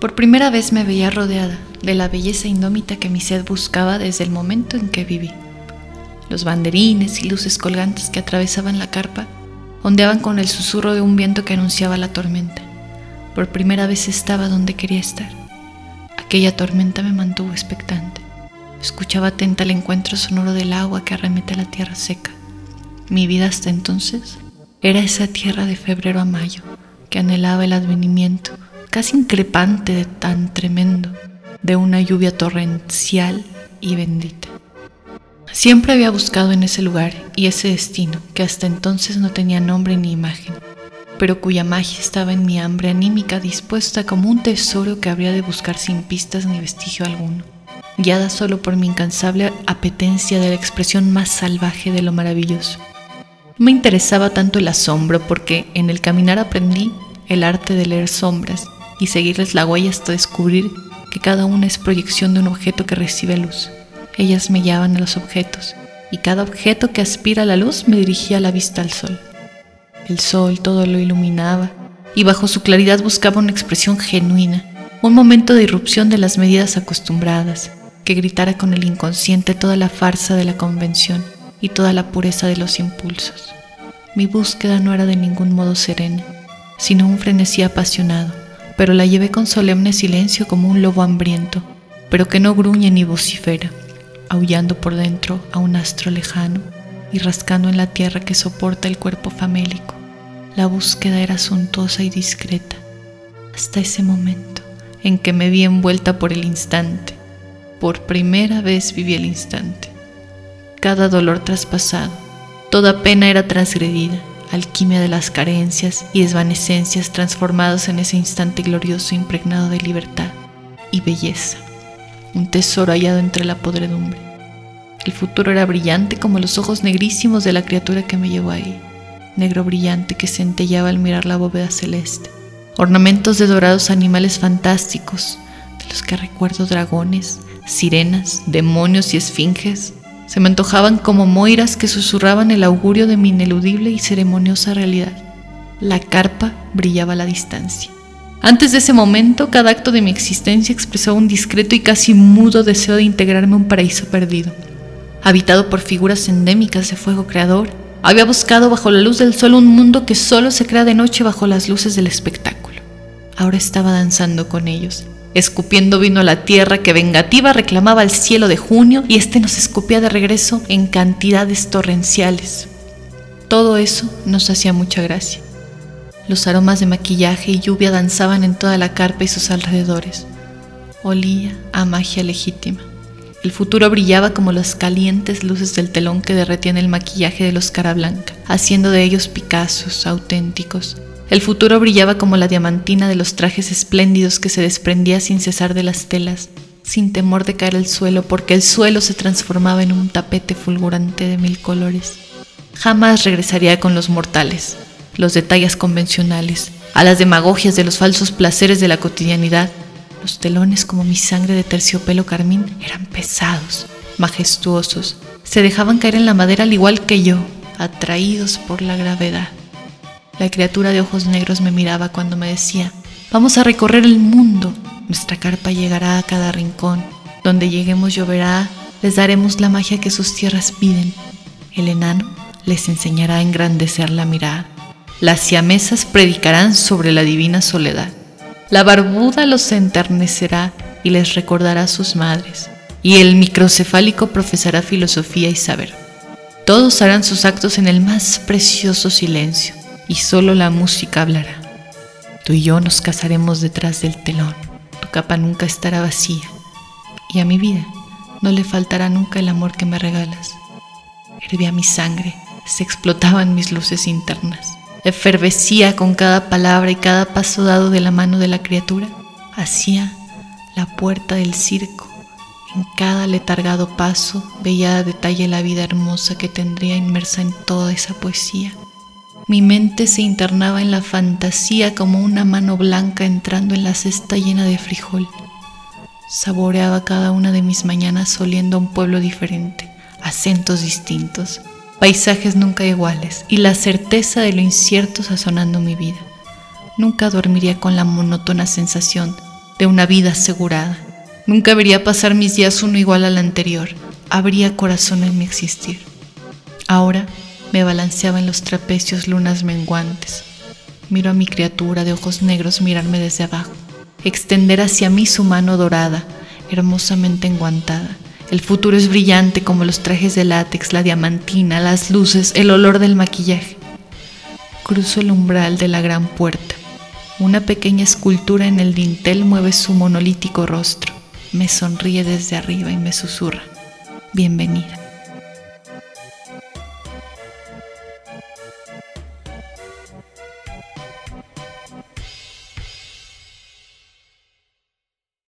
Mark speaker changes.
Speaker 1: Por primera vez me veía rodeada de la belleza indómita que mi sed buscaba desde el momento en que viví. Los banderines y luces colgantes que atravesaban la carpa ondeaban con el susurro de un viento que anunciaba la tormenta. Por primera vez estaba donde quería estar. Aquella tormenta me mantuvo expectante. Escuchaba atenta el encuentro sonoro del agua que arremete a la tierra seca. Mi vida hasta entonces era esa tierra de febrero a mayo que anhelaba el advenimiento, casi increpante de tan tremendo, de una lluvia torrencial y bendita. Siempre había buscado en ese lugar y ese destino que hasta entonces no tenía nombre ni imagen, pero cuya magia estaba en mi hambre anímica dispuesta como un tesoro que habría de buscar sin pistas ni vestigio alguno, guiada solo por mi incansable apetencia de la expresión más salvaje de lo maravilloso. me interesaba tanto el asombro porque en el caminar aprendí el arte de leer sombras y seguirles la huella hasta descubrir que cada una es proyección de un objeto que recibe luz. Ellas me guiaban a los objetos y cada objeto que aspira a la luz me dirigía la vista al sol. El sol todo lo iluminaba y bajo su claridad buscaba una expresión genuina, un momento de irrupción de las medidas acostumbradas, que gritara con el inconsciente toda la farsa de la convención y toda la pureza de los impulsos. Mi búsqueda no era de ningún modo serena, sino un frenesí apasionado, pero la llevé con solemne silencio como un lobo hambriento, pero que no gruñe ni vocifera aullando por dentro a un astro lejano y rascando en la tierra que soporta el cuerpo famélico. La búsqueda era suntuosa y discreta, hasta ese momento en que me vi envuelta por el instante. Por primera vez viví el instante. Cada dolor traspasado, toda pena era transgredida, alquimia de las carencias y desvanecencias transformados en ese instante glorioso impregnado de libertad y belleza. Un tesoro hallado entre la podredumbre. El futuro era brillante como los ojos negrísimos de la criatura que me llevó ahí, negro brillante que centellaba al mirar la bóveda celeste, ornamentos de dorados animales fantásticos, de los que recuerdo dragones, sirenas, demonios y esfinges, se me antojaban como moiras que susurraban el augurio de mi ineludible y ceremoniosa realidad. La carpa brillaba a la distancia. Antes de ese momento, cada acto de mi existencia expresaba un discreto y casi mudo deseo de integrarme a un paraíso perdido. Habitado por figuras endémicas de fuego creador, había buscado bajo la luz del sol un mundo que solo se crea de noche bajo las luces del espectáculo. Ahora estaba danzando con ellos, escupiendo vino a la tierra que vengativa reclamaba el cielo de junio y este nos escupía de regreso en cantidades torrenciales. Todo eso nos hacía mucha gracia. Los aromas de maquillaje y lluvia danzaban en toda la carpa y sus alrededores. Olía a magia legítima. El futuro brillaba como las calientes luces del telón que derretían el maquillaje de los cara blanca, haciendo de ellos Picassos auténticos. El futuro brillaba como la diamantina de los trajes espléndidos que se desprendía sin cesar de las telas, sin temor de caer al suelo, porque el suelo se transformaba en un tapete fulgurante de mil colores. Jamás regresaría con los mortales, los detalles convencionales, a las demagogias de los falsos placeres de la cotidianidad. Los telones como mi sangre de terciopelo carmín eran pesados, majestuosos, se dejaban caer en la madera al igual que yo, atraídos por la gravedad. La criatura de ojos negros me miraba cuando me decía, vamos a recorrer el mundo, nuestra carpa llegará a cada rincón, donde lleguemos lloverá, les daremos la magia que sus tierras piden. El enano les enseñará a engrandecer la mirada. Las siamesas predicarán sobre la divina soledad. La barbuda los enternecerá y les recordará sus madres. Y el microcefálico profesará filosofía y saber. Todos harán sus actos en el más precioso silencio y solo la música hablará. Tú y yo nos casaremos detrás del telón. Tu capa nunca estará vacía y a mi vida no le faltará nunca el amor que me regalas. Hervía mi sangre, se explotaban mis luces internas efervecía con cada palabra y cada paso dado de la mano de la criatura, hacía la puerta del circo. En cada letargado paso veía a detalle la vida hermosa que tendría inmersa en toda esa poesía. Mi mente se internaba en la fantasía como una mano blanca entrando en la cesta llena de frijol. Saboreaba cada una de mis mañanas oliendo a un pueblo diferente, acentos distintos, paisajes nunca iguales y la certeza de lo incierto sazonando mi vida. Nunca dormiría con la monótona sensación de una vida asegurada. Nunca vería pasar mis días uno igual al anterior. Habría corazón en mi existir. Ahora me balanceaba en los trapecios lunas menguantes. Miro a mi criatura de ojos negros mirarme desde abajo, extender hacia mí su mano dorada, hermosamente enguantada. El futuro es brillante como los trajes de látex, la diamantina, las luces, el olor del maquillaje. Cruzo el umbral de la gran puerta. Una pequeña escultura en el dintel mueve su monolítico rostro. Me sonríe desde arriba y me susurra. Bienvenida.